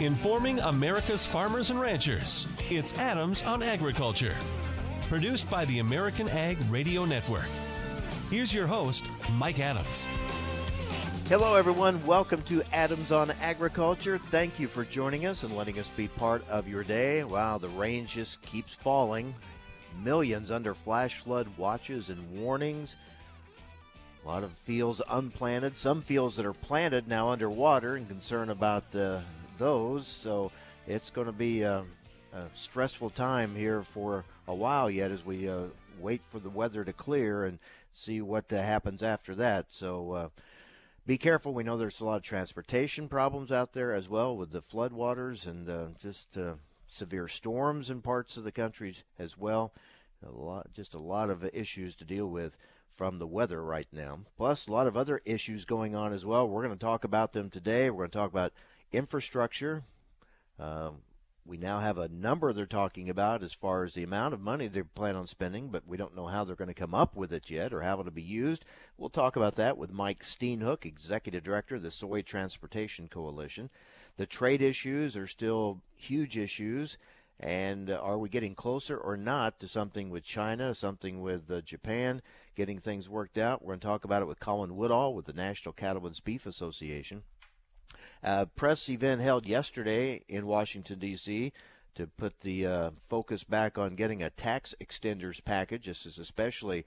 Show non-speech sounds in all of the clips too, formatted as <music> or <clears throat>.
informing America's farmers and ranchers. It's Adams on Agriculture, produced by the American Ag Radio Network. Here's your host, Mike Adams. Hello, everyone. Welcome to Adams on Agriculture. Thank you for joining us and letting us be part of your day. Wow, the rain just keeps falling. Millions under flash flood watches and warnings. A lot of fields unplanted, some fields that are planted now underwater, and concern about uh, those. So it's going to be a, a, stressful time here for a while yet as we uh, wait for the weather to clear and see what happens after that. So uh, be careful. We know there's a lot of transportation problems out there as well with the floodwaters and uh, just uh, severe storms in parts of the country as well. A lot, just a lot of issues to deal with from the weather right now. Plus, a lot of other issues going on as well. We're going to talk about them today. We're going to talk about infrastructure. Um, we now have a number they're talking about as far as the amount of money they plan on spending, but we don't know how they're going to come up with it yet or how it'll be used. We'll talk about that with Mike Steenhoek, Executive Director of the Soy Transportation Coalition. The trade issues are still huge issues. And are we getting closer or not to something with China, something with uh, Japan, getting things worked out? We're going to talk about it with Colin Woodall with the National Cattlemen's Beef Association. Uh, press event held yesterday in Washington, D.C. to put the uh, focus back on getting a tax extenders package. This is especially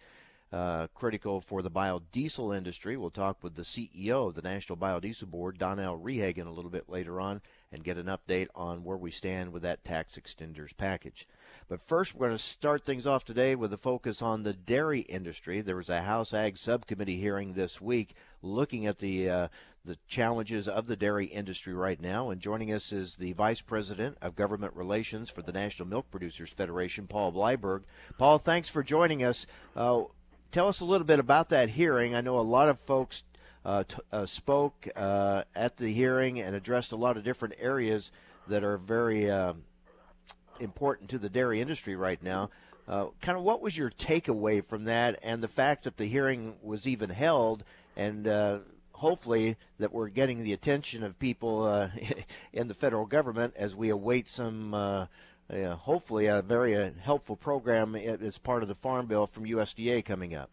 uh, critical for the biodiesel industry. We'll talk with the CEO of the National Biodiesel Board, Donnell Rehagen, a little bit later on and get an update on where we stand with that tax extenders package. But first, we're going to start things off today with a focus on the dairy industry. There was a House Ag Subcommittee hearing this week looking at the uh, the challenges of the dairy industry right now. And joining us is the Vice President of Government Relations for the National Milk Producers Federation, Paul Bleiberg. Paul, thanks for joining us. Uh, tell us a little bit about that hearing. I know a lot of folks uh, t- uh, spoke uh, at the hearing and addressed a lot of different areas that are very um, important to the dairy industry right now. Uh, kind of what was your takeaway from that and the fact that the hearing was even held and uh, hopefully that we're getting the attention of people uh, <laughs> in the federal government as we await some uh, hopefully a very uh, helpful program as part of the farm bill from USDA coming up.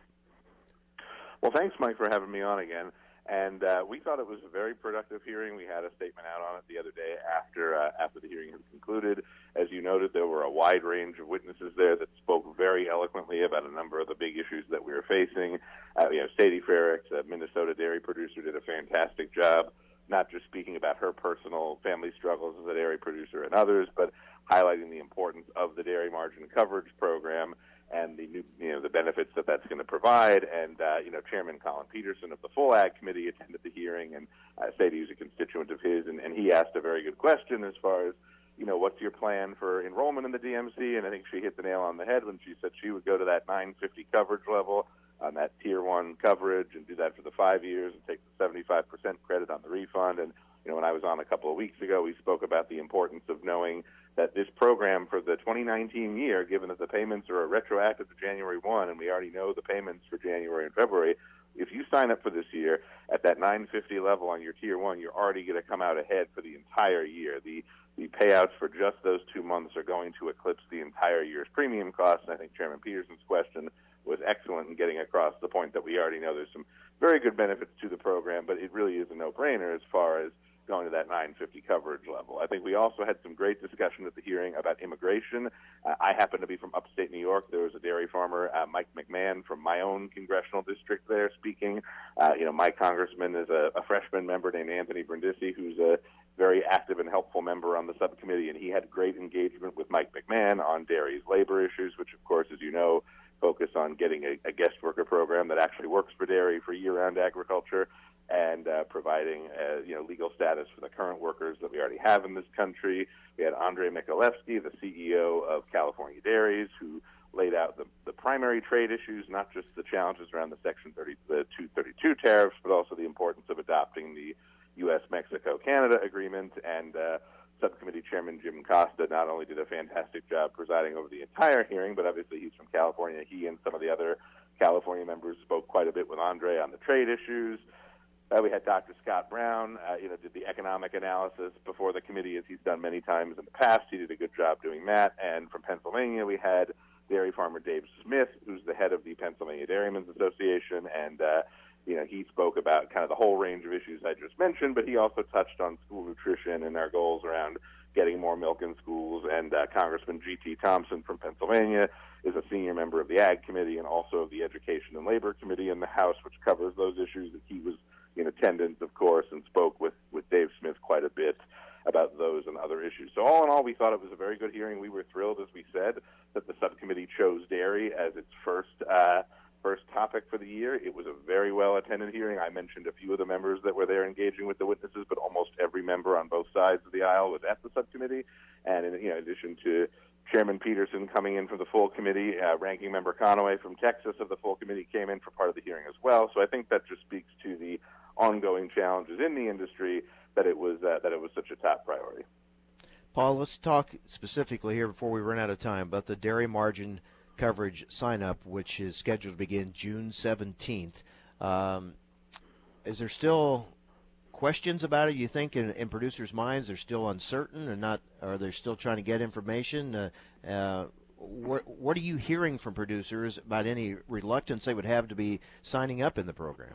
Well, thanks, Mike, for having me on again. And uh, we thought it was a very productive hearing. We had a statement out on it the other day after uh, after the hearing had concluded. As you noted, there were a wide range of witnesses there that spoke very eloquently about a number of the big issues that we were facing. Uh, you know, Sadie Frerichs, a Minnesota dairy producer, did a fantastic job, not just speaking about her personal family struggles as a dairy producer and others, but highlighting the importance of the dairy margin coverage program and the new, you know, the benefits that that's going to provide. And uh, you know, Chairman Collin Peterson of the Full Ag Committee attended the hearing, and uh, Sadie was a constituent of his, and, and he asked a very good question as far as you know, what's your plan for enrollment in the DMC? And I think she hit the nail on the head when she said she would go to that 950 coverage level on that tier one coverage and do that for the five years and take the 75% credit on the refund. And you know, when I was on a couple of weeks ago, we spoke about the importance of knowing that this program for the 2019 year, given that the payments are retroactive to January 1, and we already know the payments for January and February, if you sign up for this year at that 950 level on your tier one, you're already going to come out ahead for the entire year. The the payouts for just those two months are going to eclipse the entire year's premium costs. And I think Chairman Peterson's question was excellent in getting across the point that we already know there's some very good benefits to the program, but it really is a no-brainer as far as going to that 950 coverage level. I think we also had some great discussion at the hearing about immigration. Uh, I happen to be from upstate New York. There was a dairy farmer, uh, Mike McMahon, from my own congressional district there speaking. Uh, you know, my congressman is a, a freshman member named Anthony Brindisi, who's a very active and helpful member on the subcommittee, and he had great engagement with Mike McMahon on dairy's labor issues, which, of course, as you know, focus on getting a, a guest worker program that actually works for dairy for year-round agriculture and uh, providing uh, you know legal status for the current workers that we already have in this country. We had Andre Mikhalevsky, the CEO of California Dairies, who laid out the, the primary trade issues, not just the challenges around the Section 30, the 232 tariffs, but also the importance of adopting the U.S. Mexico Canada agreement. And uh, Subcommittee Chairman Jim Costa not only did a fantastic job presiding over the entire hearing, but obviously he's from California. He and some of the other California members spoke quite a bit with Andre on the trade issues Uh, we had Dr. Scott Brown, uh, you know, did the economic analysis before the committee, as he's done many times in the past. He did a good job doing that. And from Pennsylvania, we had dairy farmer Dave Smith, who's the head of the Pennsylvania Dairymen's Association, and uh, you know he spoke about kind of the whole range of issues I just mentioned, but he also touched on school nutrition and our goals around getting more milk in schools. And uh, Congressman G.T. Thompson from Pennsylvania is a senior member of the Ag Committee and also of the Education and Labor Committee in the House, which covers those issues. He was in attendance, of course, and spoke with with Dave Smith quite a bit about those and other issues. So all in all, we thought it was a very good hearing. We were thrilled, as we said, that the subcommittee chose dairy as its first uh, first topic for the year. It was a very well attended hearing. I mentioned a few of the members that were there engaging with the witnesses, but almost every member on both sides of the aisle was at the subcommittee. And in, you know, in addition to Chairman Peterson coming in from the full committee, uh, Ranking Member Conaway from Texas of the full committee came in for part of the hearing as well. So I think that just speaks to the ongoing challenges in the industry that it was uh, that it was such a top priority. Paul, let's talk specifically here before we run out of time about the dairy margin coverage sign up, which is scheduled to begin June 17th. Um, is there still questions about it? You think in, in, producers' minds they're still uncertain and not, are they still trying to get information? Uh, uh, what, what are you hearing from producers about any reluctance they would have to be signing up in the program?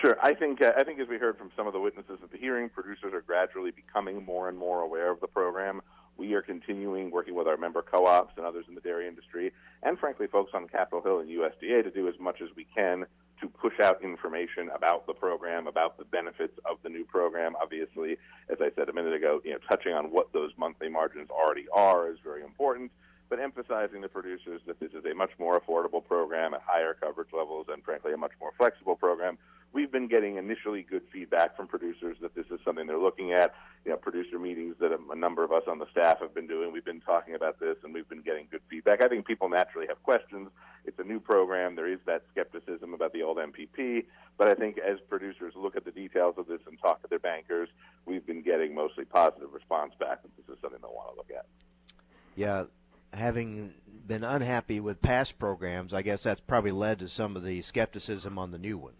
Sure. I think uh, I think as we heard from some of the witnesses at the hearing, producers are gradually becoming more and more aware of the program. We are continuing working with our member co-ops and others in the dairy industry, and frankly, folks on Capitol Hill and USDA to do as much as we can to push out information about the program, about the benefits of the new program. Obviously, as I said a minute ago, you know, touching on what those monthly margins already are is very important but emphasizing to producers that this is a much more affordable program at higher coverage levels and, frankly, a much more flexible program. We've been getting initially good feedback from producers that this is something they're looking at. You know, producer meetings that a number of us on the staff have been doing. We've been talking about this, and we've been getting good feedback. I think people naturally have questions. It's a new program. There is that skepticism about the old MPP, but I think as producers look at the details of this and talk to their bankers, we've been getting mostly positive response back that this is something they want to look at. Yeah, having been unhappy with past programs, I guess that's probably led to some of the skepticism on the new one.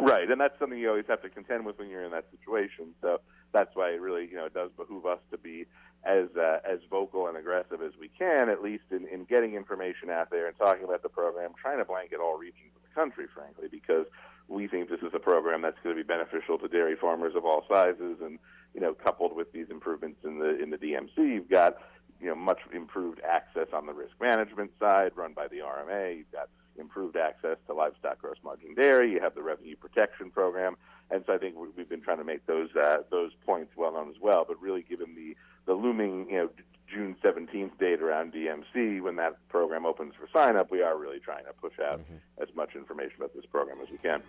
Right, and that's something you always have to contend with when you're in that situation. So that's why it really, you know, it does behoove us to be as uh, as vocal and aggressive as we can, at least in, in getting information out there and talking about the program, trying to blanket all regions of the country, frankly, because we think this is a program that's going to be beneficial to dairy farmers of all sizes, and you know, coupled with these improvements in the in the DMC, you've got you know much improved access on the risk management side, run by the RMA. You've got improved access to livestock gross margin dairy. You have the revenue protection program, and so I think we've been trying to make those uh, those points well known as well. But really, given the the looming you know June 17th date around DMC when that program opens for sign up, we are really trying to push out mm-hmm. as much information about this program as we can.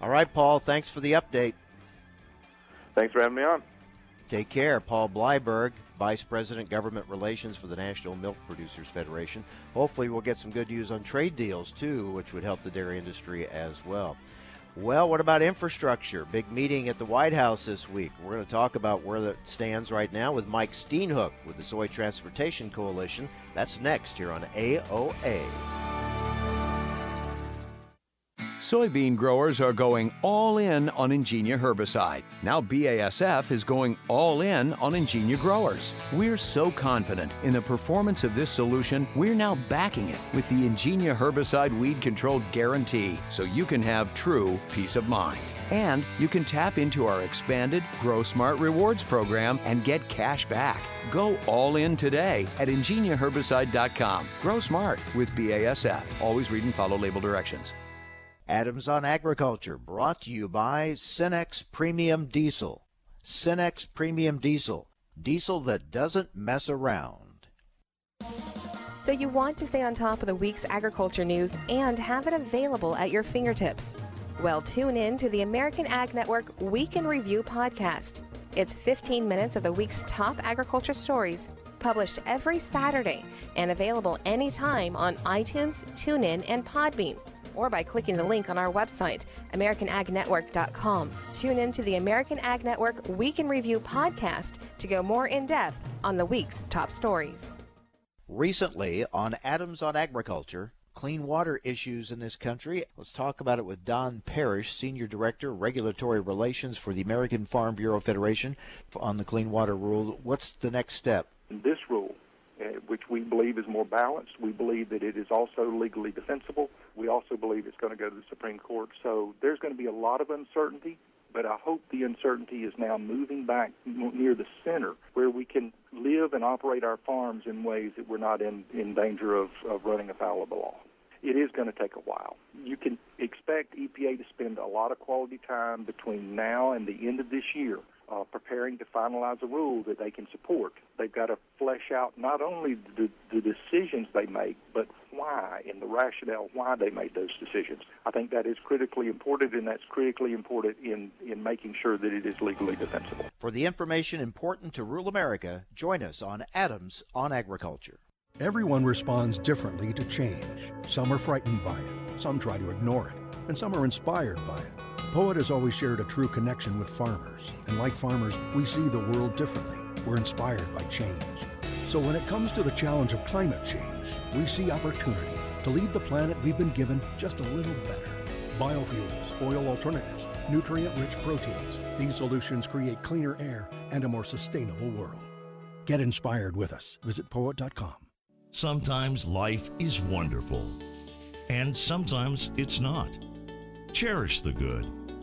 All right, Paul. Thanks for the update. Thanks for having me on. Take care. Paul Bleiberg, Vice President Government Relations for the National Milk Producers Federation. Hopefully, we'll get some good news on trade deals too, which would help the dairy industry as well. Well, what about infrastructure? Big meeting at the White House this week. We're going to talk about where it stands right now with Mike Steenhoek with the Soy Transportation Coalition. That's next here on AOA. Soybean growers are going all in on Engenia herbicide. Now BASF is going all in on Engenia growers. We're so confident in the performance of this solution, we're now backing it with the Engenia herbicide weed control guarantee so you can have true peace of mind. And you can tap into our expanded Grow Smart Rewards program and get cash back. Go all in today at engeniaherbicide.com. Grow smart with BASF. Always read and follow label directions. Adams on Agriculture, brought to you by Cenex Premium Diesel. Cenex Premium Diesel, diesel that doesn't mess around. So, you want to stay on top of the week's agriculture news and have it available at your fingertips? Well, tune in to the American Ag Network Week in Review podcast. It's 15 minutes of the week's top agriculture stories, published every Saturday and available anytime on iTunes, TuneIn, and Podbean or by clicking the link on our website, AmericanAgNetwork.com. Tune in to the American Ag Network Week in Review podcast to go more in depth on the week's top stories. Recently on Adams on Agriculture, clean water issues in this country. Let's talk about it with Don Parrish, Senior Director, Regulatory Relations for the American Farm Bureau Federation on the clean water rule. What's the next step? This rule, which we believe is more balanced, we believe that it is also legally defensible. We also believe it's going to go to the Supreme Court. So there's going to be a lot of uncertainty but I hope the uncertainty is now moving back near the center where we can live and operate our farms in ways that we're not in, in danger of, of running afoul of the law. It is going to take a while. You can expect EPA to spend a lot of quality time between now and the end of this year uh, preparing to finalize a rule that they can support. They've got to flesh out not only the, the decisions they make, but why and the rationale why they made those decisions. I think that is critically important, and that's critically important in, in making sure that it is legally defensible. For the information important to rural America, join us on Adams on Agriculture. Everyone responds differently to change. Some are frightened by it, some try to ignore it, and some are inspired by it. Poet has always shared a true connection with farmers, and like farmers, we see the world differently. We're inspired by change. So when it comes to the challenge of climate change, we see opportunity to leave the planet we've been given just a little better. Biofuels, oil alternatives, nutrient rich proteins. These solutions create cleaner air and a more sustainable world. Get inspired with us. Visit poet.com. Sometimes life is wonderful, and sometimes it's not. Cherish the good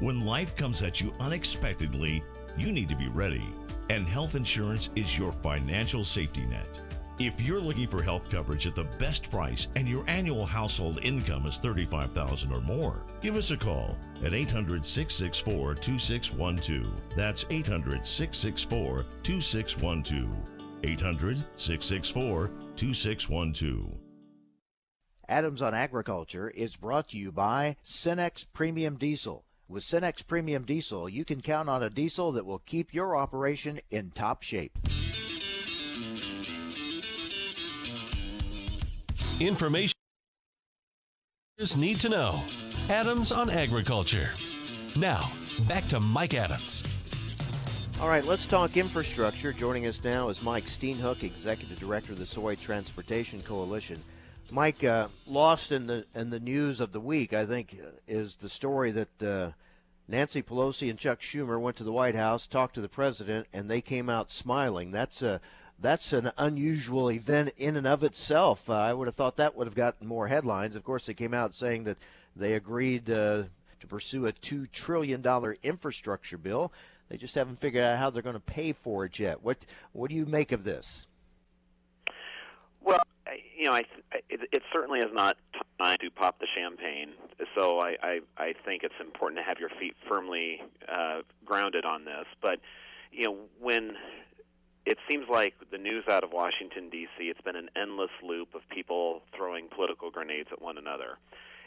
When life comes at you unexpectedly, you need to be ready, and health insurance is your financial safety net. If you're looking for health coverage at the best price and your annual household income is 35,000 or more, give us a call at 800-664-2612. That's 800-664-2612. 800-664-2612. Adams on Agriculture is brought to you by Cenex Premium Diesel. With Cenex Premium Diesel, you can count on a diesel that will keep your operation in top shape. Information need to know. Adams on Agriculture. Now, back to Mike Adams. All right, let's talk infrastructure. Joining us now is Mike Steenhoek, Executive Director of the Soy Transportation Coalition. Mike, uh, lost in the in the news of the week, I think, is the story that uh, Nancy Pelosi and Chuck Schumer went to the White House, talked to the president, and they came out smiling. That's a that's an unusual event in and of itself. Uh, I would have thought that would have gotten more headlines. Of course, they came out saying that they agreed uh, to pursue a two trillion dollar infrastructure bill. They just haven't figured out how they're going to pay for it yet. What what do you make of this? You know, I, it, it certainly is not time to pop the champagne. So I, I, I think it's important to have your feet firmly uh, grounded on this. But you know, when it seems like the news out of Washington D.C., it's been an endless loop of people throwing political grenades at one another,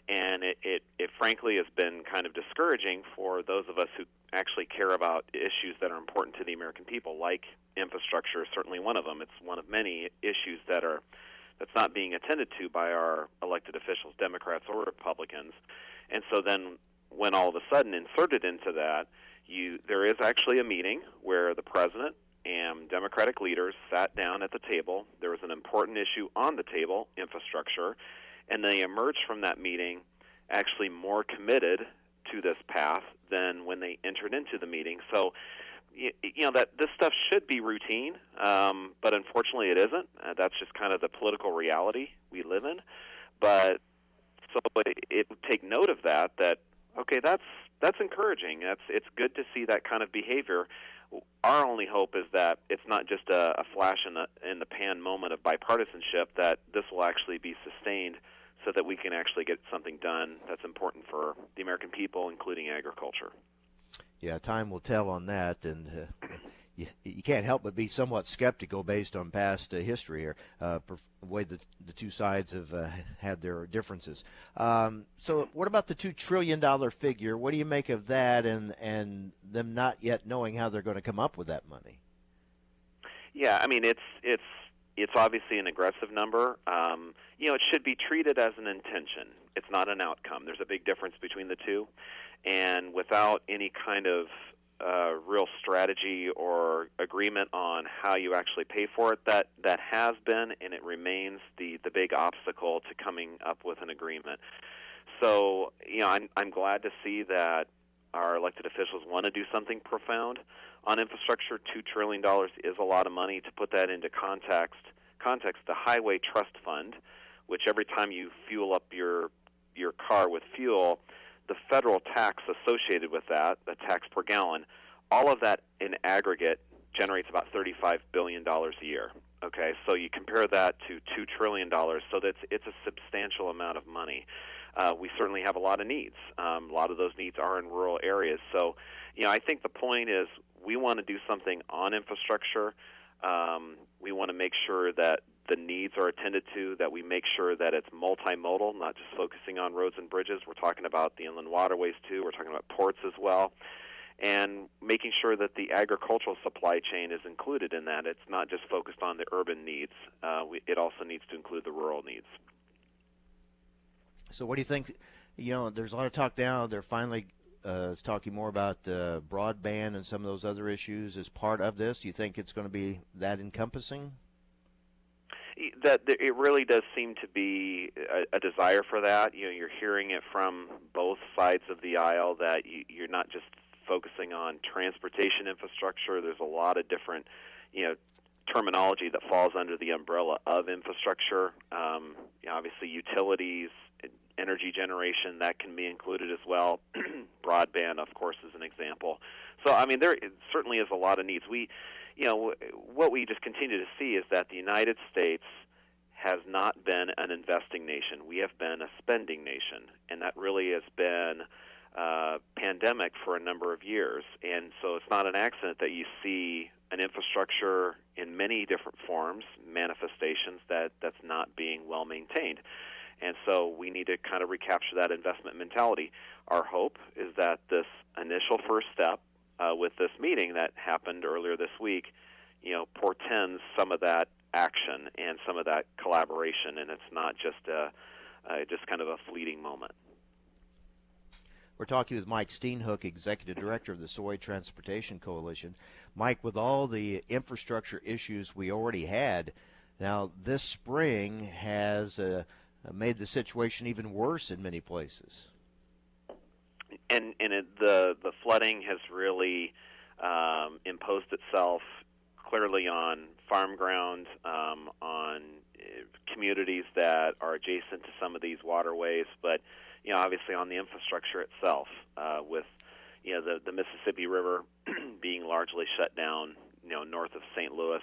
and it, it, it frankly has been kind of discouraging for those of us who actually care about issues that are important to the American people, like infrastructure. Certainly, one of them. It's one of many issues that are that's not being attended to by our elected officials, Democrats or Republicans. And so then, when all of a sudden inserted into that, you there is actually a meeting where the president and Democratic leaders sat down at the table. There was an important issue on the table, infrastructure, and they emerged from that meeting actually more committed to this path than when they entered into the meeting. So you, know that this stuff should be routine, um, but unfortunately it isn't. Uh, that's just kind of the political reality we live in. But so it, it take note of that. That okay, that's that's encouraging. That's it's good to see that kind of behavior. Our only hope is that it's not just a, a flash in the in the pan moment of bipartisanship. That this will actually be sustained, so that we can actually get something done that's important for the American people, including agriculture. Yeah, time will tell on that. And uh, you, you can't help but be somewhat skeptical based on past uh, history here, uh, the way the, the two sides have uh, had their differences. Um, so, what about the two trillion dollar figure? What do you make of that, and and them not yet knowing how they're going to come up with that money? Yeah, I mean it's it's it's obviously an aggressive number. Um, you know, it should be treated as an intention. It's not an outcome. There's a big difference between the two, and without any kind of uh, real strategy or agreement on how you actually pay for it. That that has been and it remains the the big obstacle to coming up with an agreement. So you know, I'm I'm glad to see that our elected officials want to do something profound on infrastructure. Two trillion dollars is a lot of money. To put that into context, context, the Highway Trust Fund, which every time you fuel up your your car with fuel the federal tax associated with that, the tax per gallon, all of that in aggregate generates about $35 billion a year. Okay, so you compare that to $2 trillion, so that's, it's a substantial amount of money. Uh, we certainly have a lot of needs. Um, a lot of those needs are in rural areas. So, you know, I think the point is we want to do something on infrastructure. Um, we want to make sure that the needs are attended to, that we make sure that it's multimodal, not just focusing on roads and bridges. We're talking about the inland waterways too. We're talking about ports as well. And making sure that the agricultural supply chain is included in that. It's not just focused on the urban needs, uh, we, it also needs to include the rural needs. So, what do you think? You know, there's a lot of talk now. They're finally uh, talking more about uh, broadband and some of those other issues as part of this. Do you think it's going to be that encompassing? That it really does seem to be a, a desire for that. You know, you're hearing it from both sides of the aisle that you, you're not just focusing on transportation infrastructure. There's a lot of different, you know, terminology that falls under the umbrella of infrastructure. Um, you know, obviously, utilities, energy generation that can be included as well. <clears throat> Broadband, of course, is an example. So, I mean, there certainly is a lot of needs. We you know, what we just continue to see is that the United States has not been an investing nation. We have been a spending nation, and that really has been uh, pandemic for a number of years. And so it's not an accident that you see an infrastructure in many different forms, manifestations that that's not being well maintained. And so we need to kind of recapture that investment mentality. Our hope is that this initial first step uh, with this meeting that happened earlier this week, you know, portends some of that action and some of that collaboration, and it's not just a uh, just kind of a fleeting moment. We're talking with Mike Steenhoek, Executive Director of the Soy Transportation Coalition. Mike, with all the infrastructure issues we already had, now this spring has uh, made the situation even worse in many places and and it, the the flooding has really um, imposed itself clearly on farm ground, um, on uh, communities that are adjacent to some of these waterways, but you know obviously on the infrastructure itself, uh, with you know the the Mississippi River <clears throat> being largely shut down, you know north of St. Louis,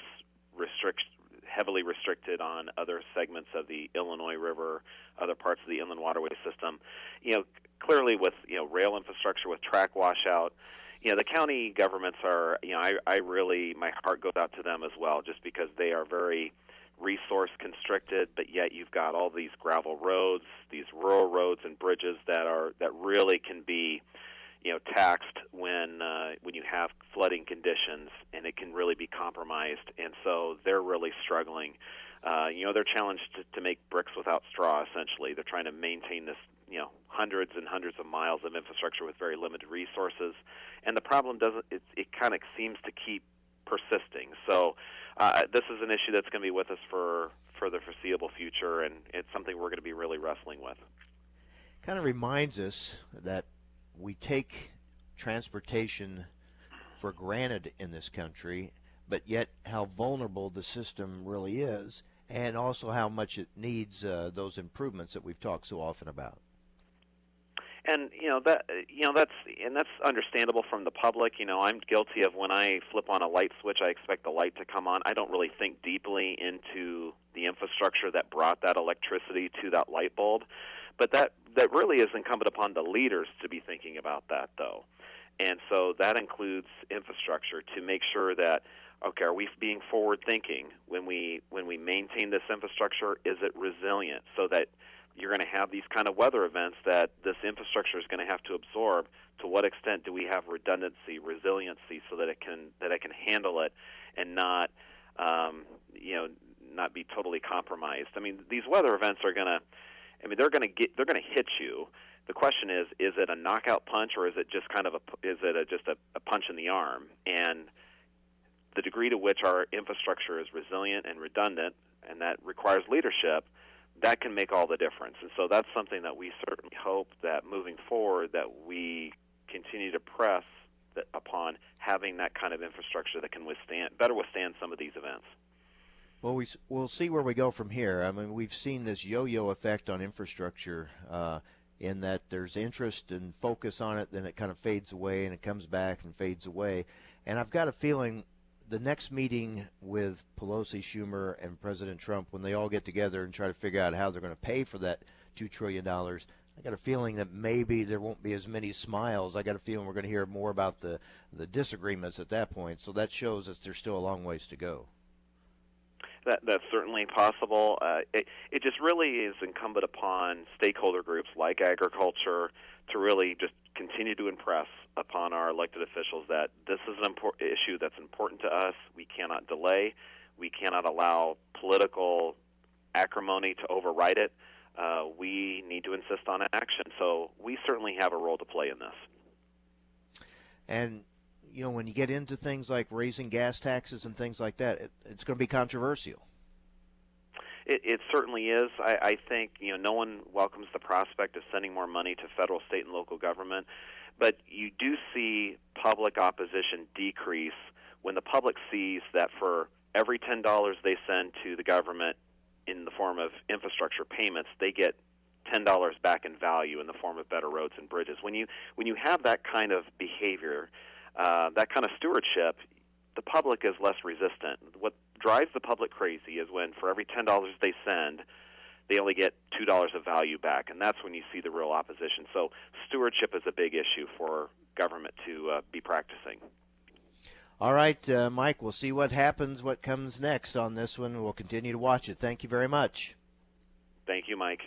restrict heavily restricted on other segments of the Illinois River, other parts of the inland waterway system. You know, clearly with you know rail infrastructure, with track washout, you know the county governments are you know I, I really my heart goes out to them as well, just because they are very resource constricted, but yet you've got all these gravel roads, these rural roads and bridges that are that really can be you know taxed when uh, when you have flooding conditions, and it can really be compromised. And so they're really struggling. Uh, you know, they're challenged to, to make bricks without straw. Essentially, they're trying to maintain this you know hundreds and hundreds of miles of infrastructure with very limited resources, and the problem doesn't. It, it kind of seems to keep persisting. So uh, this is an issue that's going to be with us for for the foreseeable future, and it's something we're going to be really wrestling with. Kind of reminds us that we take transportation for granted in this country, but yet how vulnerable the system really is, and also how much it needs uh, those improvements that we've talked so often about and you know that you know that's and that's understandable from the public. You know i'm guilty of when i flip on a light switch i expect the light to come on. I don't really think deeply into the infrastructure that brought that electricity to that light bulb but that that really is incumbent upon the leaders to be thinking about that though. And so that includes infrastructure to make sure that okay, are we being forward thinking when we when we maintain this infrastructure? Is it resilient so that you're going to have these kind of weather events that this infrastructure is going to have to absorb? To what extent do we have redundancy, resiliency, so that it can that it can handle it and not um, you know not be totally compromised? I mean, these weather events are going to I mean, they're going to get they're going to hit you. The question is, is it a knockout punch or is it just kind of a is it a, just a, a punch in the arm? And the degree to which our infrastructure is resilient and redundant, and that requires leadership, that can make all the difference. And so that's something that we certainly hope that moving forward that we continue to press upon having that kind of infrastructure that can withstand better withstand some of these events. Well, we we'll see where we go from here. I mean, we've seen this yo-yo effect on infrastructure. Uh, in that there's interest and focus on it, then it kind of fades away and it comes back and fades away. And I've got a feeling the next meeting with Pelosi, Schumer, and President Trump, when they all get together and try to figure out how they're going to pay for that $2 trillion, I got a feeling that maybe there won't be as many smiles. I got a feeling we're going to hear more about the, the disagreements at that point. So that shows that there's still a long ways to go. That, that's certainly possible. Uh, it, it just really is incumbent upon stakeholder groups like agriculture to really just continue to impress upon our elected officials that this is an issue that's important to us. We cannot delay. We cannot allow political acrimony to override it. Uh, we need to insist on action. So we certainly have a role to play in this. And you know, when you get into things like raising gas taxes and things like that, it, it's going to be controversial. It, it certainly is. I, I think you know no one welcomes the prospect of sending more money to federal, state, and local government, but you do see public opposition decrease when the public sees that for every ten dollars they send to the government in the form of infrastructure payments, they get ten dollars back in value in the form of better roads and bridges. When you when you have that kind of behavior, uh, that kind of stewardship, the public is less resistant. What drives the public crazy is when for every ten dollars they send, they only get two dollars of value back, and that's when you see the real opposition. So stewardship is a big issue for government to uh, be practicing. All right, uh, Mike. We'll see what happens, what comes next on this one. We'll continue to watch it. Thank you very much. Thank you, Mike.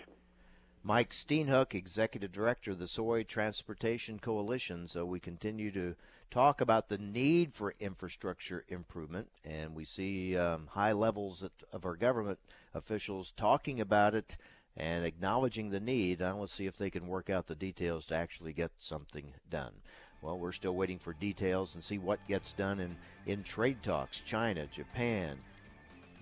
Mike Steenhoek, Executive Director of the Soy Transportation Coalition. So we continue to talk about the need for infrastructure improvement, and we see um, high levels of our government officials talking about it and acknowledging the need. I want to see if they can work out the details to actually get something done. Well, we're still waiting for details and see what gets done in, in trade talks. China, Japan,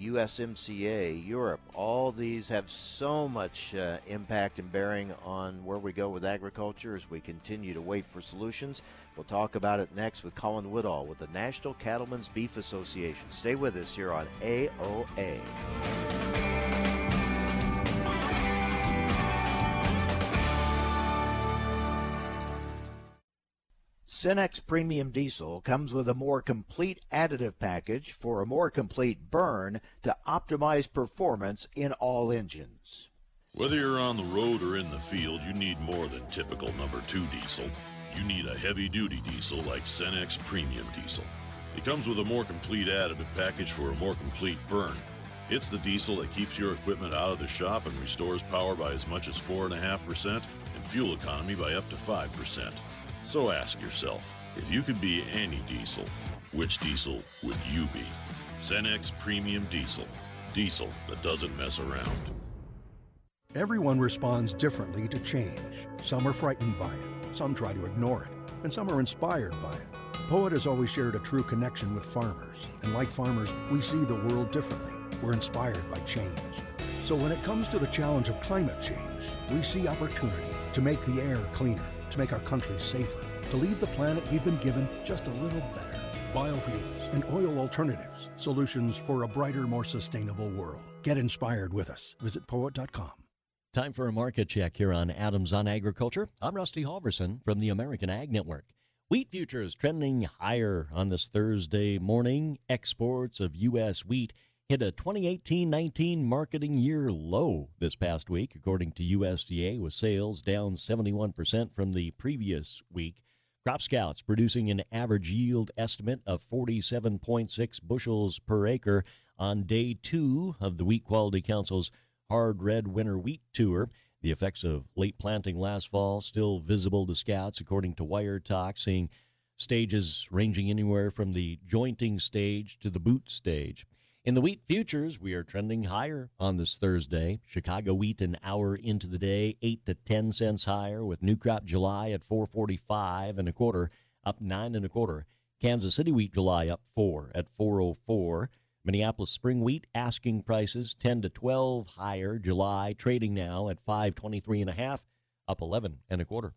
USMCA, Europe, all these have so much uh, impact and bearing on where we go with agriculture as we continue to wait for solutions. We'll talk about it next with Colin Woodall with the National Cattlemen's Beef Association. Stay with us here on AOA. Cenex Premium Diesel comes with a more complete additive package for a more complete burn to optimize performance in all engines. Whether you're on the road or in the field, you need more than typical number 2 diesel you need a heavy duty diesel like Cenex Premium Diesel. It comes with a more complete additive package for a more complete burn. It's the diesel that keeps your equipment out of the shop and restores power by as much as 4.5% and fuel economy by up to 5%. So ask yourself, if you could be any diesel, which diesel would you be? Cenex Premium Diesel. Diesel that doesn't mess around. Everyone responds differently to change. Some are frightened by it. Some try to ignore it, and some are inspired by it. Poet has always shared a true connection with farmers, and like farmers, we see the world differently. We're inspired by change. So when it comes to the challenge of climate change, we see opportunity to make the air cleaner, to make our country safer, to leave the planet we've been given just a little better. Biofuels and oil alternatives, solutions for a brighter, more sustainable world. Get inspired with us. Visit poet.com. Time for a market check here on Adams on Agriculture. I'm Rusty Halverson from the American Ag Network. Wheat futures trending higher on this Thursday morning. Exports of U.S. wheat hit a 2018-19 marketing year low this past week, according to USDA, with sales down 71% from the previous week. Crop Scouts producing an average yield estimate of 47.6 bushels per acre on day two of the Wheat Quality Council's Hard Red Winter Wheat Tour. The effects of late planting last fall still visible to scouts, according to Wire Talk, seeing stages ranging anywhere from the jointing stage to the boot stage. In the wheat futures, we are trending higher on this Thursday. Chicago wheat an hour into the day, 8 to 10 cents higher, with new crop July at 445 and a quarter, up 9 and a quarter. Kansas City wheat July up 4 at 404. Minneapolis spring wheat asking prices 10 to 12 higher, July trading now at 523 and a half, up 11 and a quarter.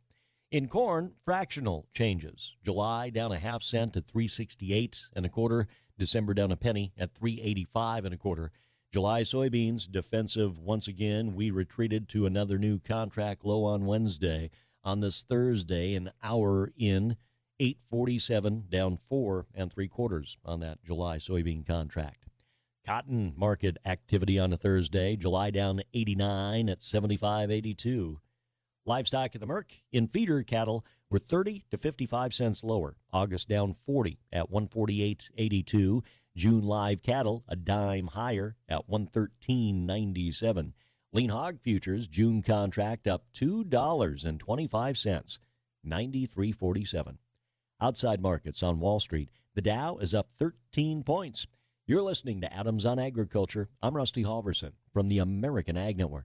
In corn, fractional changes. July down a half cent at 368 and a quarter. December down a penny at 385 and a quarter. July soybeans defensive once again. We retreated to another new contract low on Wednesday. On this Thursday, an hour in, 847 down four and three quarters on that July soybean contract. Cotton market activity on a Thursday. July down 89 at 75.82. Livestock at the Merc in feeder cattle were 30 to 55 cents lower. August down 40 at 148.82. June live cattle a dime higher at 113.97. Lean hog futures June contract up $2.25, 93.47. Outside markets on Wall Street, the Dow is up 13 points. You're listening to Adams on Agriculture. I'm Rusty Halverson from the American Ag Network.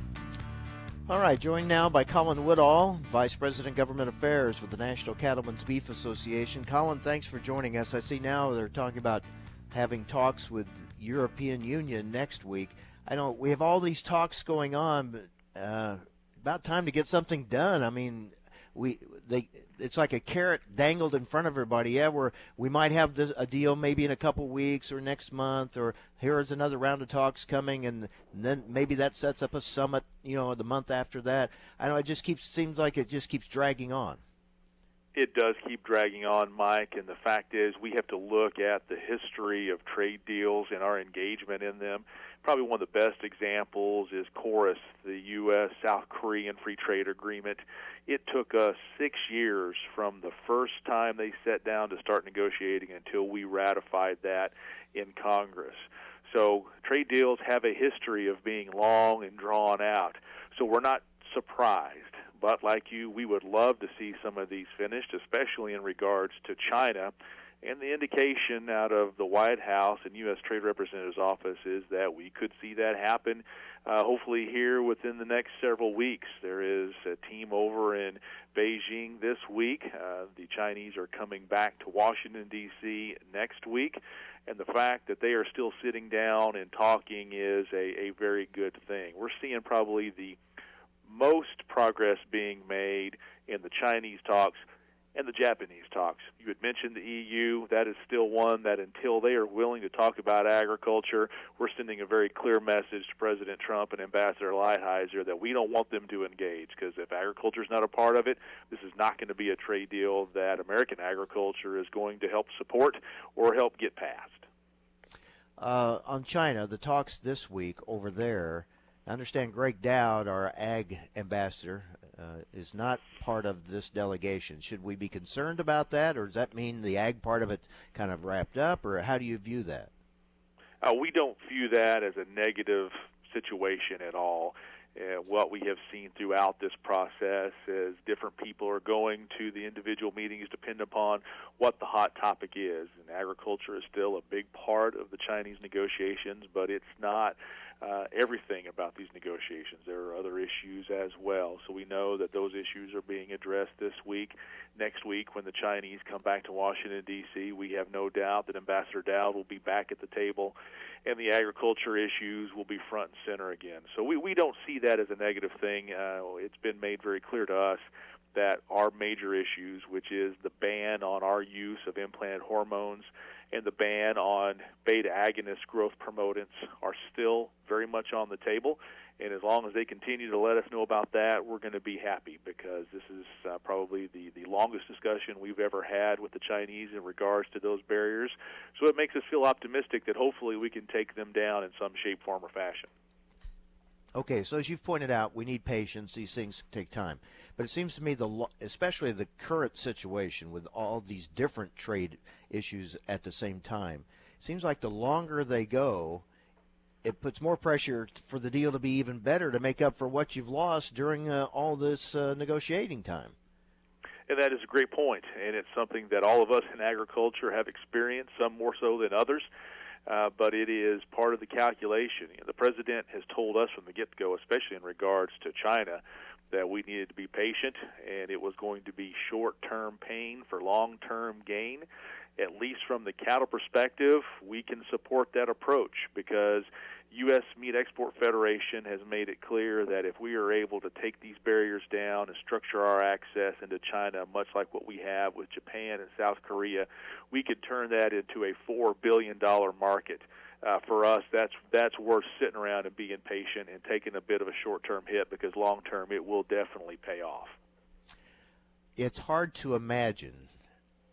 All right, joined now by Colin Woodall, Vice President Government Affairs with the National Cattlemen's Beef Association. Colin, thanks for joining us. I see now they're talking about having talks with European Union next week. I know we have all these talks going on, but uh, about time to get something done. I mean, we they it's like a carrot dangled in front of everybody. Yeah, we're we might have this, a deal maybe in a couple weeks or next month, or here is another round of talks coming, and, and then maybe that sets up a summit. You know, the month after that. I know it just keeps seems like it just keeps dragging on. It does keep dragging on, Mike, and the fact is we have to look at the history of trade deals and our engagement in them probably one of the best examples is KORUS, the U.S. South Korean Free Trade Agreement. It took us six years from the first time they sat down to start negotiating until we ratified that in Congress. So trade deals have a history of being long and drawn out. So we're not surprised. But like you, we would love to see some of these finished, especially in regards to China and the indication out of the White House and U.S. Trade Representative's office is that we could see that happen uh, hopefully here within the next several weeks. There is a team over in Beijing this week. Uh, the Chinese are coming back to Washington, D.C. next week. And the fact that they are still sitting down and talking is a, a very good thing. We're seeing probably the most progress being made in the Chinese talks and the Japanese talks. You had mentioned the EU. That is still one that until they are willing to talk about agriculture, we're sending a very clear message to President Trump and Ambassador Lighthizer that we don't want them to engage because if agriculture is not a part of it, this is not going to be a trade deal that American agriculture is going to help support or help get passed. Uh, on China, the talks this week over there. I understand Gregg Doud, our ag ambassador, is not part of this delegation. Should we be concerned about that, or does that mean the ag part of it kind of wrapped up, or how do you view that? Uh, we don't view that as a negative situation at all. Uh, what we have seen throughout this process is different people are going to the individual meetings depending upon what the hot topic is. And agriculture is still a big part of the Chinese negotiations, but it's not uh, everything about these negotiations. There are other issues as well. So we know that those issues are being addressed this week. Next week, when the Chinese come back to Washington, D.C., we have no doubt that Ambassador Doud will be back at the table and the agriculture issues will be front and center again. So we, we don't see that as a negative thing. Uh, it's been made very clear to us that our major issues, which is the ban on our use of implanted hormones, and the ban on beta agonist growth promotants are still very much on the table. And as long as they continue to let us know about that, we're going to be happy because this is uh, probably the, the longest discussion we've ever had with the Chinese in regards to those barriers. So it makes us feel optimistic that hopefully we can take them down in some shape, form, or fashion. Okay, so as you've pointed out, we need patience. These things take time. But it seems to me, the especially the current situation with all these different trade issues at the same time, seems like the longer they go, it puts more pressure for the deal to be even better to make up for what you've lost during uh, all this uh, negotiating time. And that is a great point, and it's something that all of us in agriculture have experienced, some more so than others. Uh, but it is part of the calculation. You know, the president has told us from the get-go, especially in regards to China, that we needed to be patient, and it was going to be short-term pain for long-term gain at least from the cattle perspective, we can support that approach because U.S. Meat Export Federation has made it clear that if we are able to take these barriers down and structure our access into China, much like what we have with Japan and South Korea, we could turn that into a four billion dollar market. Uh, for us, that's that's worth sitting around and being patient and taking a bit of a short-term hit because long-term it will definitely pay off. It's hard to imagine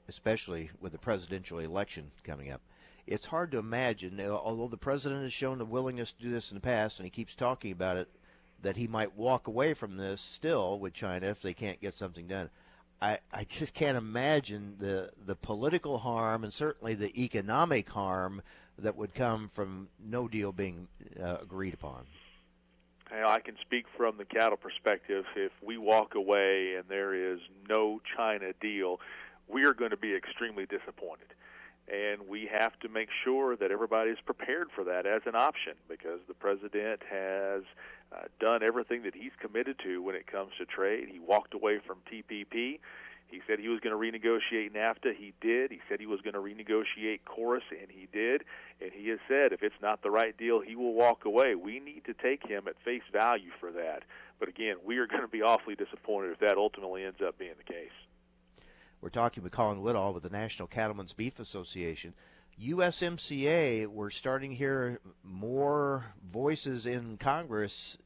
especially with the presidential election coming up. It's hard to imagine, although the president has shown a willingness to do this in the past and he keeps talking about it, that he might walk away from this still with China if they can't get something done. I, I just can't imagine the the political harm and certainly the economic harm that would come from no deal being uh, agreed upon. I can speak from the cattle perspective. If we walk away and there is no China deal, we are going to be extremely disappointed. And we have to make sure that everybody is prepared for that as an option because the president has uh, done everything that he's committed to when it comes to trade. He walked away from TPP. He said he was going to renegotiate NAFTA. He did. He said he was going to renegotiate KORUS, and he did. And he has said if it's not the right deal, he will walk away. We need to take him at face value for that. But again, we are going to be awfully disappointed if that ultimately ends up being the case. We're talking with Colin Woodall with the National Cattlemen's Beef Association. USMCA, we're starting to hear more voices in Congress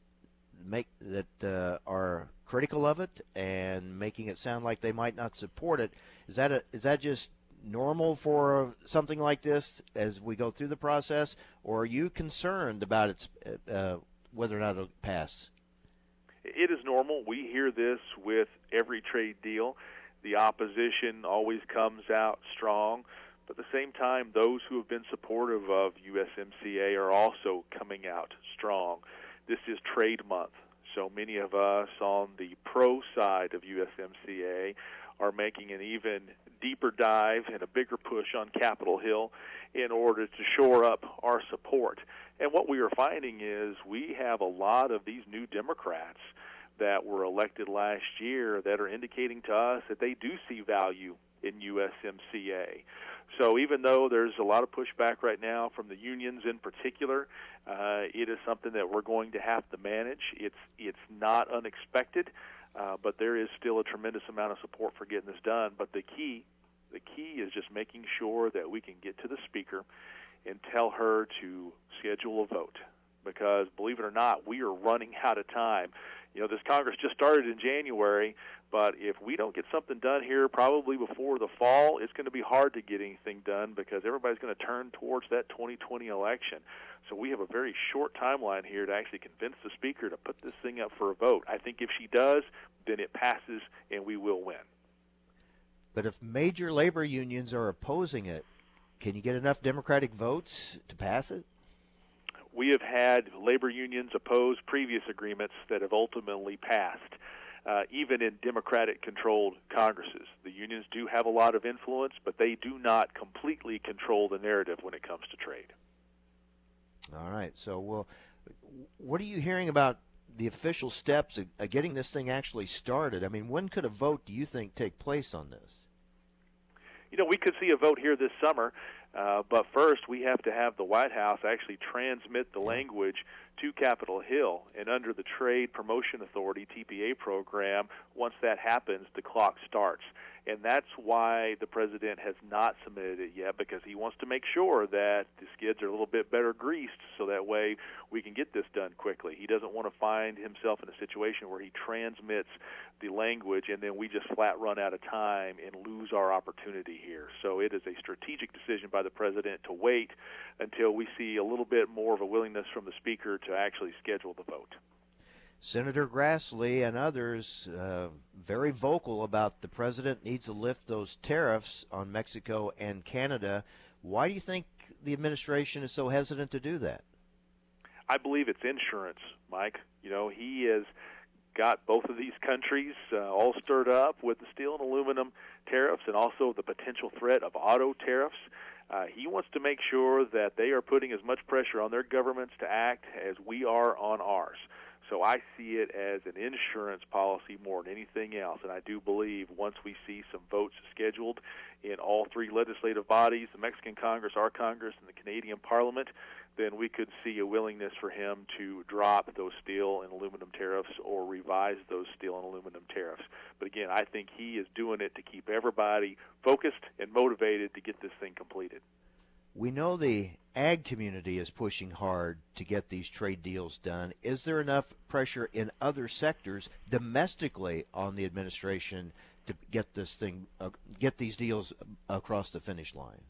make that uh, are critical of it and making it sound like they might not support it. Is that a, is that just normal for something like this as we go through the process, or are you concerned about its uh, whether or not it'll pass? It is normal. We hear this with every trade deal. The opposition always comes out strong. But at the same time, those who have been supportive of USMCA are also coming out strong. This is trade month, so many of us on the pro side of USMCA are making an even deeper dive and a bigger push on Capitol Hill in order to shore up our support. And what we are finding is we have a lot of these new Democrats that were elected last year that are indicating to us that they do see value in USMCA. So even though there's a lot of pushback right now from the unions in particular, uh, it is something that we're going to have to manage. It's it's not unexpected, uh, but there is still a tremendous amount of support for getting this done. But the key, the key is just making sure that we can get to the speaker and tell her to schedule a vote. Because believe it or not, we are running out of time. You know, this Congress just started in January, But if we don't get something done here, probably before the fall, it's going to be hard to get anything done because everybody's going to turn towards that 2020 election. So we have a very short timeline here to actually convince the speaker to put this thing up for a vote. I think if she does, then it passes and we will win. But if major labor unions are opposing it, can you get enough Democratic votes to pass it? We have had labor unions oppose previous agreements that have ultimately passed. Uh, even in Democratic controlled Congresses. The unions do have a lot of influence, but they do not completely control the narrative when it comes to trade. All right. So, well, what are you hearing about the official steps of, of getting this thing actually started? I mean, when could a vote, do you think, take place on this? You know, we could see a vote here this summer. Uh, but first, we have to have the White House actually transmit the language to Capitol Hill. And under the Trade Promotion Authority, TPA program, once that happens, the clock starts and that's why the president has not submitted it yet because he wants to make sure that the skids are a little bit better greased so that way we can get this done quickly. He doesn't want to find himself in a situation where he transmits the language and then we just flat run out of time and lose our opportunity here. So it is a strategic decision by the president to wait until we see a little bit more of a willingness from the speaker to actually schedule the vote. Senator Grassley and others uh, very vocal about the president needs to lift those tariffs on Mexico and Canada. Why do you think the administration is so hesitant to do that? I believe it's insurance, Mike. You know, he has got both of these countries uh, all stirred up with the steel and aluminum tariffs and also the potential threat of auto tariffs. Uh, he wants to make sure that they are putting as much pressure on their governments to act as we are on ours. So I see it as an insurance policy more than anything else. And I do believe once we see some votes scheduled in all three legislative bodies the Mexican Congress, our Congress, and the Canadian Parliament then we could see a willingness for him to drop those steel and aluminum tariffs or revise those steel and aluminum tariffs. But again, I think he is doing it to keep everybody focused and motivated to get this thing completed. We know the ag community is pushing hard to get these trade deals done. Is there enough pressure in other sectors domestically on the administration to get this thing, uh, get these deals across the finish line?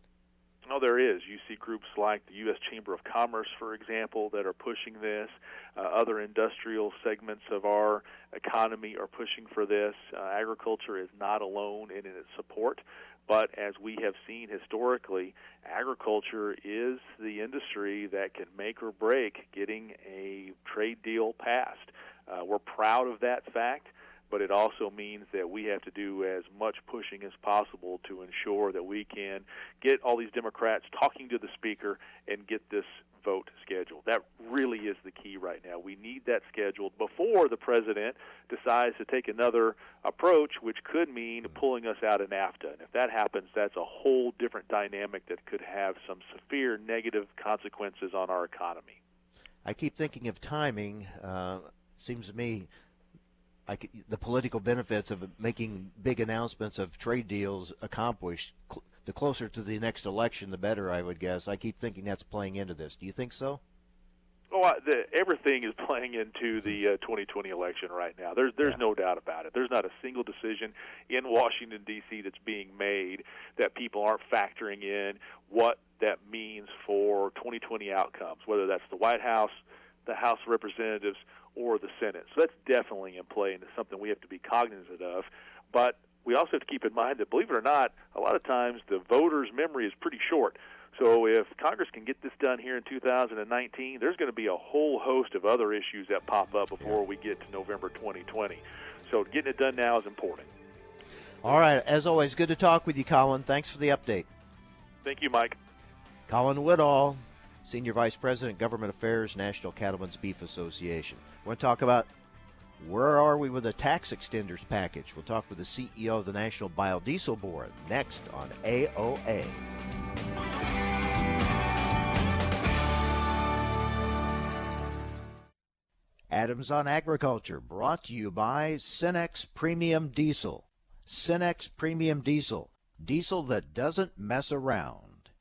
No, there is. You see groups like the U.S. Chamber of Commerce, for example, that are pushing this. Uh, other industrial segments of our economy are pushing for this. Uh, agriculture is not alone in its support. But as we have seen historically, agriculture is the industry that can make or break getting a trade deal passed. Uh, we're proud of that fact, but it also means that we have to do as much pushing as possible to ensure that we can get all these Democrats talking to the Speaker and get this vote scheduled. That really is the key right now. We need that scheduled before the president decides to take another approach, which could mean pulling us out of NAFTA. And if that happens, that's a whole different dynamic that could have some severe negative consequences on our economy. I keep thinking of timing. Uh, seems to me like the political benefits of making big announcements of trade deals accomplished the closer to the next election, the better, I would guess. I keep thinking that's playing into this. Do you think so? Oh, the, everything is playing into the uh, 2020 election right now. There's there's yeah. no doubt about it. There's not a single decision in Washington D.C. that's being made that people aren't factoring in what that means for 2020 outcomes, whether that's the White House, the House of Representatives, or the Senate. So that's definitely in play, and it's something we have to be cognizant of. But we also have to keep in mind that, believe it or not, a lot of times the voter's memory is pretty short. So if Congress can get this done here in 2019, there's going to be a whole host of other issues that pop up before we get to November 2020. So getting it done now is important. All right. As always, good to talk with you, Colin. Thanks for the update. Thank you, Mike. Colin Woodall, Senior Vice President, Government Affairs, National Cattlemen's Beef Association. want to talk about where are we with the tax extenders package? We'll talk with the CEO of the National Biodiesel Board next on AOA. Adams on Agriculture, brought to you by Cenex Premium Diesel. Cenex Premium Diesel, diesel that doesn't mess around.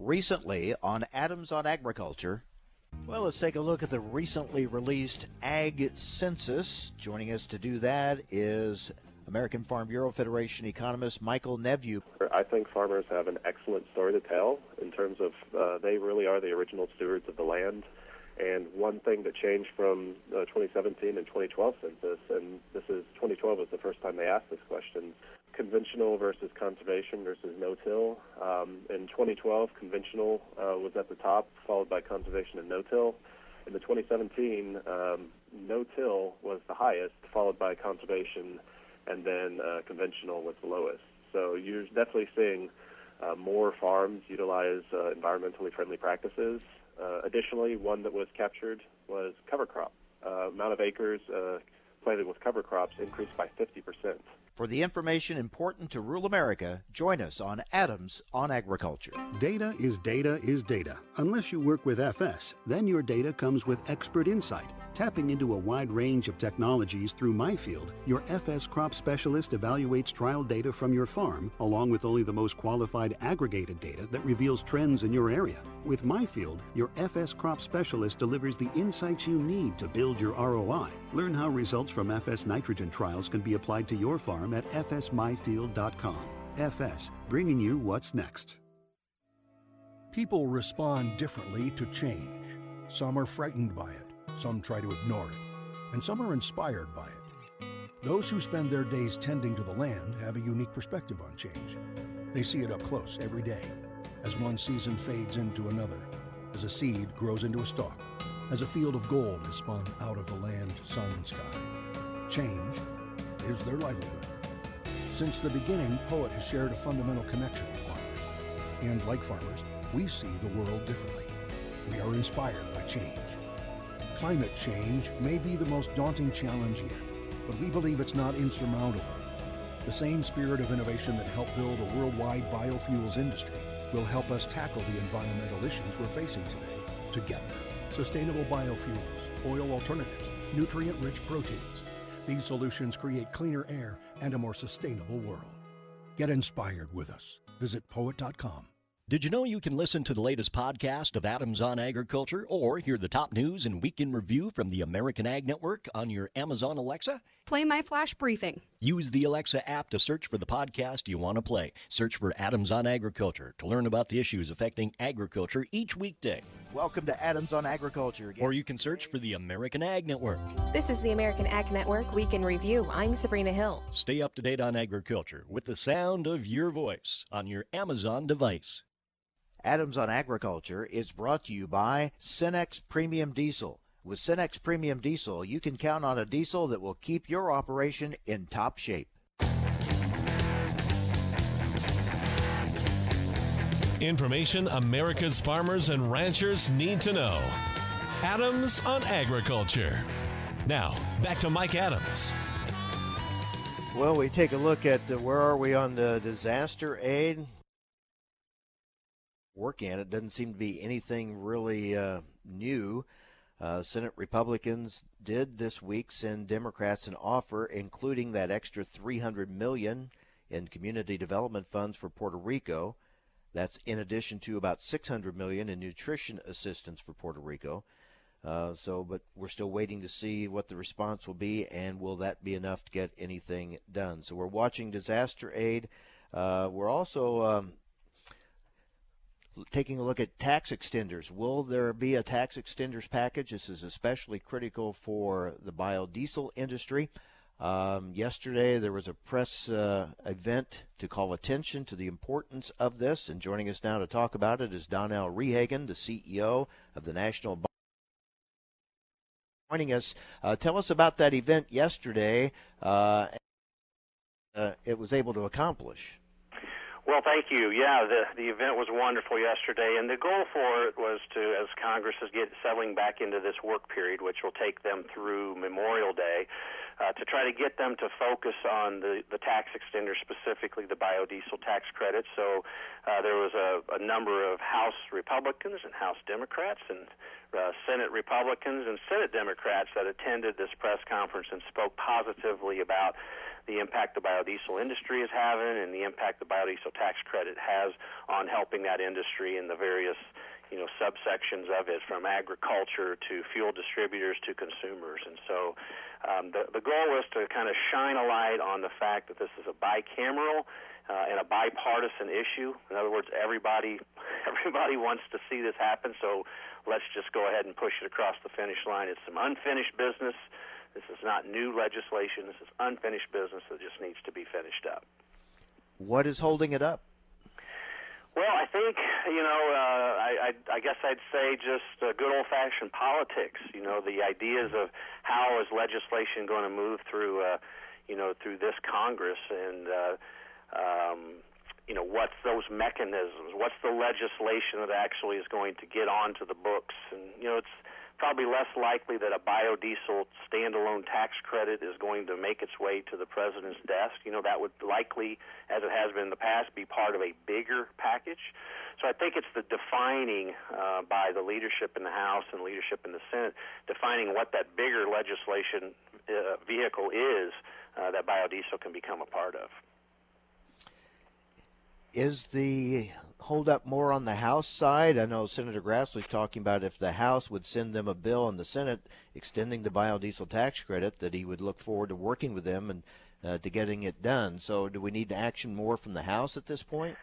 Recently on Adams on Agriculture, well, let's take a look at the recently released Ag Census. Joining us to do that is American Farm Bureau Federation economist Michael Nepveux. I think farmers have an excellent story to tell in terms of uh, they really are the original stewards of the land. And one thing that changed from the 2017 and 2012 census, and this is 2012 was the first time they asked this question, conventional versus conservation versus no-till. Um, in 2012, conventional uh, was at the top, followed by conservation and no-till. In the 2017, um, no-till was the highest, followed by conservation, and then uh, conventional was the lowest. So you're definitely seeing uh, more farms utilize uh, environmentally friendly practices. Uh, additionally, one that was captured was cover crop. Uh, amount of acres planted with cover crops increased by 50 percent. For the information important to rural America, join us on Adams on Agriculture. Data is data is data. Unless you work with FS, then your data comes with expert insight. Tapping into a wide range of technologies through MyField, your FS crop specialist evaluates trial data from your farm along with only the most qualified aggregated data that reveals trends in your area. With MyField, your FS crop specialist delivers the insights you need to build your ROI. Learn how results from FS nitrogen trials can be applied to your farm at fsmyfield.com. FS, bringing you what's next. People respond differently to change. Some are frightened by it, some try to ignore it, and some are inspired by it. Those who spend their days tending to the land have a unique perspective on change. They see it up close every day, as one season fades into another, as a seed grows into a stalk, as a field of gold is spun out of the land, sun, and sky. Change is their livelihood. Since the beginning, Poet has shared a fundamental connection with farmers. And like farmers, we see the world differently. We are inspired by change. Climate change may be the most daunting challenge yet, but we believe it's not insurmountable. The same spirit of innovation that helped build a worldwide biofuels industry will help us tackle the environmental issues we're facing today together. Sustainable biofuels, oil alternatives, nutrient rich proteins. These solutions create cleaner air and a more sustainable world. Get inspired with us. Visit poet.com. Did you know you can listen to the latest podcast of Adams on Agriculture or hear the top news and week in review from the American Ag Network on your Amazon Alexa? Play my flash briefing. Use the Alexa app to search for the podcast you want to play. Search for Adams on Agriculture to learn about the issues affecting agriculture each weekday. Welcome to Adams on Agriculture. Or you can search for the American Ag Network. This is the American Ag Network Week in Review. I'm Sabrina Hill. Stay up to date on agriculture with the sound of your voice on your Amazon device. Adams on Agriculture is brought to you by Cenex Premium Diesel. With Cenex Premium Diesel, you can count on a diesel that will keep your operation in top shape. Information America's farmers and ranchers need to know. Adams on Agriculture. Now, back to Mike Adams. Well, we take a look at the, where are we on the disaster aid? Working at it doesn't seem to be anything really uh, new. Uh, Senate Republicans did this week send Democrats an offer, including that extra 300 million in community development funds for Puerto Rico. That's in addition to about 600 million in nutrition assistance for Puerto Rico. Uh, so, but we're still waiting to see what the response will be, and will that be enough to get anything done? So, we're watching disaster aid. Uh, we're also um, taking a look at tax extenders. Will there be a tax extenders package? This is especially critical for the biodiesel industry. Um, yesterday, there was a press uh, event to call attention to the importance of this, and joining us now to talk about it is Donnell Rehagen, the CEO of the National. Joining us, uh, tell us about that event yesterday. Uh, uh, it was able to accomplish. Well, thank you. Yeah, the the event was wonderful yesterday, and the goal for it was to, as Congress is get settling back into this work period, which will take them through Memorial Day, uh, to try to get them to focus on the, the tax extender, specifically the biodiesel tax credit. So uh, there was a, a number of House Republicans and House Democrats and uh, Senate Republicans and Senate Democrats that attended this press conference and spoke positively about the impact the biodiesel industry is having and the impact the biodiesel tax credit has on helping that industry in the various you know subsections of it from agriculture to fuel distributors to consumers and so um, the, the goal was to kind of shine a light on the fact that this is a bicameral uh, and a bipartisan issue. In other words, everybody <laughs> everybody wants to see this happen. So let's just go ahead and push it across the finish line. It's some unfinished business. This is not new legislation. This is unfinished business that just needs to be finished up. What is holding it up? Well, I think you know. Uh, I, I, I guess I'd say just uh, good old-fashioned politics. You know, the ideas of how is legislation going to move through, uh, you know, through this Congress, and uh, um, you know, what's those mechanisms? What's the legislation that actually is going to get onto the books? And you know, it's probably less likely that a biodiesel standalone tax credit is going to make its way to the president's desk. You know, that would likely, as it has been in the past, be part of a bigger package. So I think it's the defining uh, by the leadership in the House and leadership in the Senate, defining what that bigger legislation uh, vehicle is uh, that biodiesel can become a part of. Is the hold up more on the House side? I know Senator Grassley's talking about if the House would send them a bill in the Senate extending the biodiesel tax credit, that he would look forward to working with them and uh, to getting it done. So, do we need to action more from the House at this point?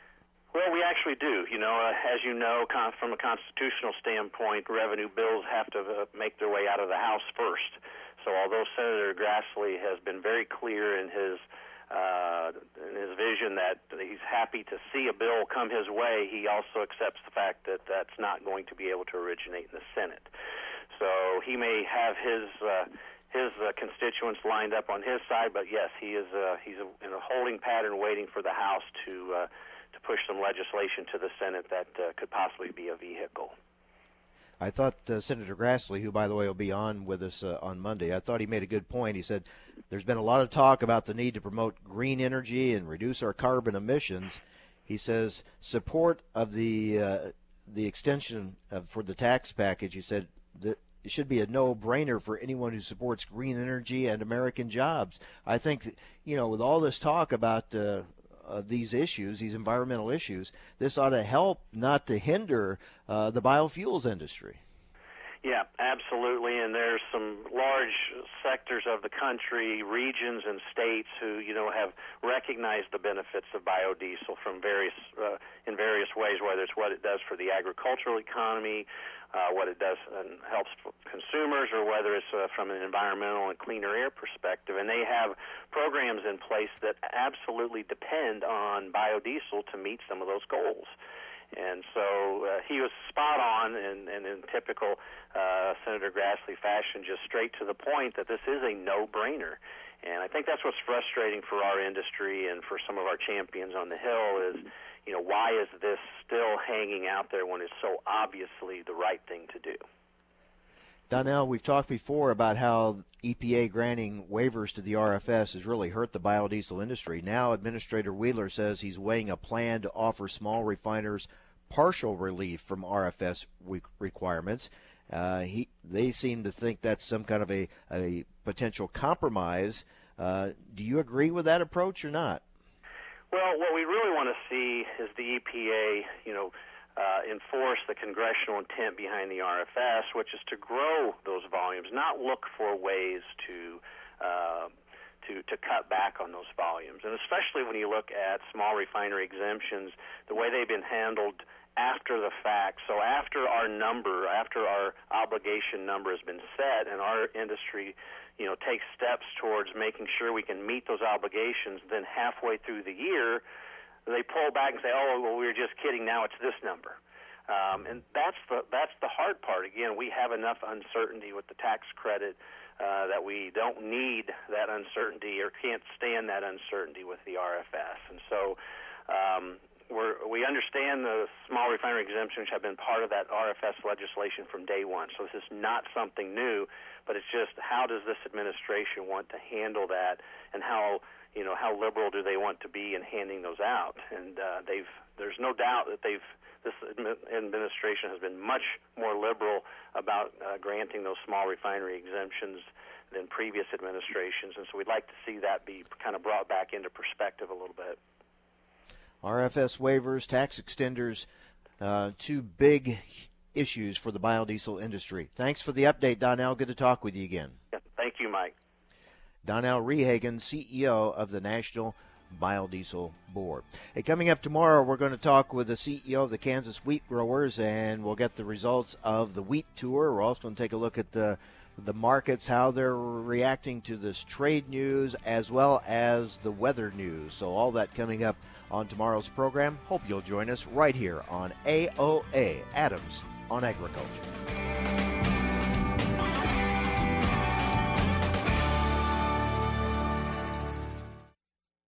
Well, we actually do. You know, uh, as you know, con- from a constitutional standpoint, revenue bills have to uh, make their way out of the House first. So, although Senator Grassley has been very clear in his uh, in his vision that he's happy to see a bill come his way, he also accepts the fact that that's not going to be able to originate in the Senate. So he may have his uh, his uh, constituents lined up on his side, but yes, he is uh, he's in a holding pattern, waiting for the House to uh, to push some legislation to the Senate that uh, could possibly be a vehicle. I thought uh, Senator Grassley, who by the way will be on with us uh, on Monday, I thought he made a good point. He said there's been a lot of talk about the need to promote green energy and reduce our carbon emissions. He says support of the uh, the extension of, for the tax package. He said that it should be a no-brainer for anyone who supports green energy and American jobs. I think you know with all this talk about uh, uh, these issues, these environmental issues, this ought to help, not to hinder, uh, the biofuels industry. Yeah, absolutely. And there's some large sectors of the country, regions and states who you know have recognized the benefits of biodiesel from various uh, in various ways, whether it's what it does for the agricultural economy, uh, what it does and helps consumers, or whether it's uh, from an environmental and cleaner air perspective. And they have programs in place that absolutely depend on biodiesel to meet some of those goals. And so uh, he was spot on and, and in typical uh, Senator Grassley fashion, just straight to the point that this is a no-brainer. And I think that's what's frustrating for our industry and for some of our champions on the Hill is, you know, why is this still hanging out there when it's so obviously the right thing to do? Donnell, we've talked before about how EPA granting waivers to the RFS has really hurt the biodiesel industry. Now, Administrator Wheeler says he's weighing a plan to offer small refiners partial relief from RFS requirements. Uh, he, they seem to think that's some kind of a, a potential compromise. Uh, do you agree with that approach or not? Well, what we really want to see is the EPA, you know, uh, enforce the congressional intent behind the RFS, which is to grow those volumes, not look for ways to uh, to to cut back on those volumes. And especially when you look at small refinery exemptions, the way they've been handled after the fact. So after our number, after our obligation number has been set, and our industry, you know, takes steps towards making sure we can meet those obligations, then halfway through the year they pull back and say, "Oh, well, we were just kidding. Now it's this number." Um, and that's the that's the hard part. Again, we have enough uncertainty with the tax credit uh, that we don't need that uncertainty or can't stand that uncertainty with the RFS. And so um, we're, we understand the small refinery exemptions have been part of that RFS legislation from day one. So this is not something new, but it's just how does this administration want to handle that, and how you know how liberal do they want to be in handing those out? And uh, they've there's no doubt that they've this administration has been much more liberal about uh, granting those small refinery exemptions than previous administrations, and so we'd like to see that be kind of brought back into perspective a little bit. RFS waivers, tax extenders, uh, two big issues for the biodiesel industry. Thanks for the update, Donnell. Good to talk with you again. Yeah, thank you, Mike. Donnell Rehagen, CEO of the National Biodiesel Board. Hey, coming up tomorrow, we're going to talk with the CEO of the Kansas Wheat Growers, and we'll get the results of the wheat tour. We're also going to take a look at the the markets, how they're reacting to this trade news, as well as the weather news. So all that coming up on tomorrow's program. Hope you'll join us right here on AOA Adams on Agriculture.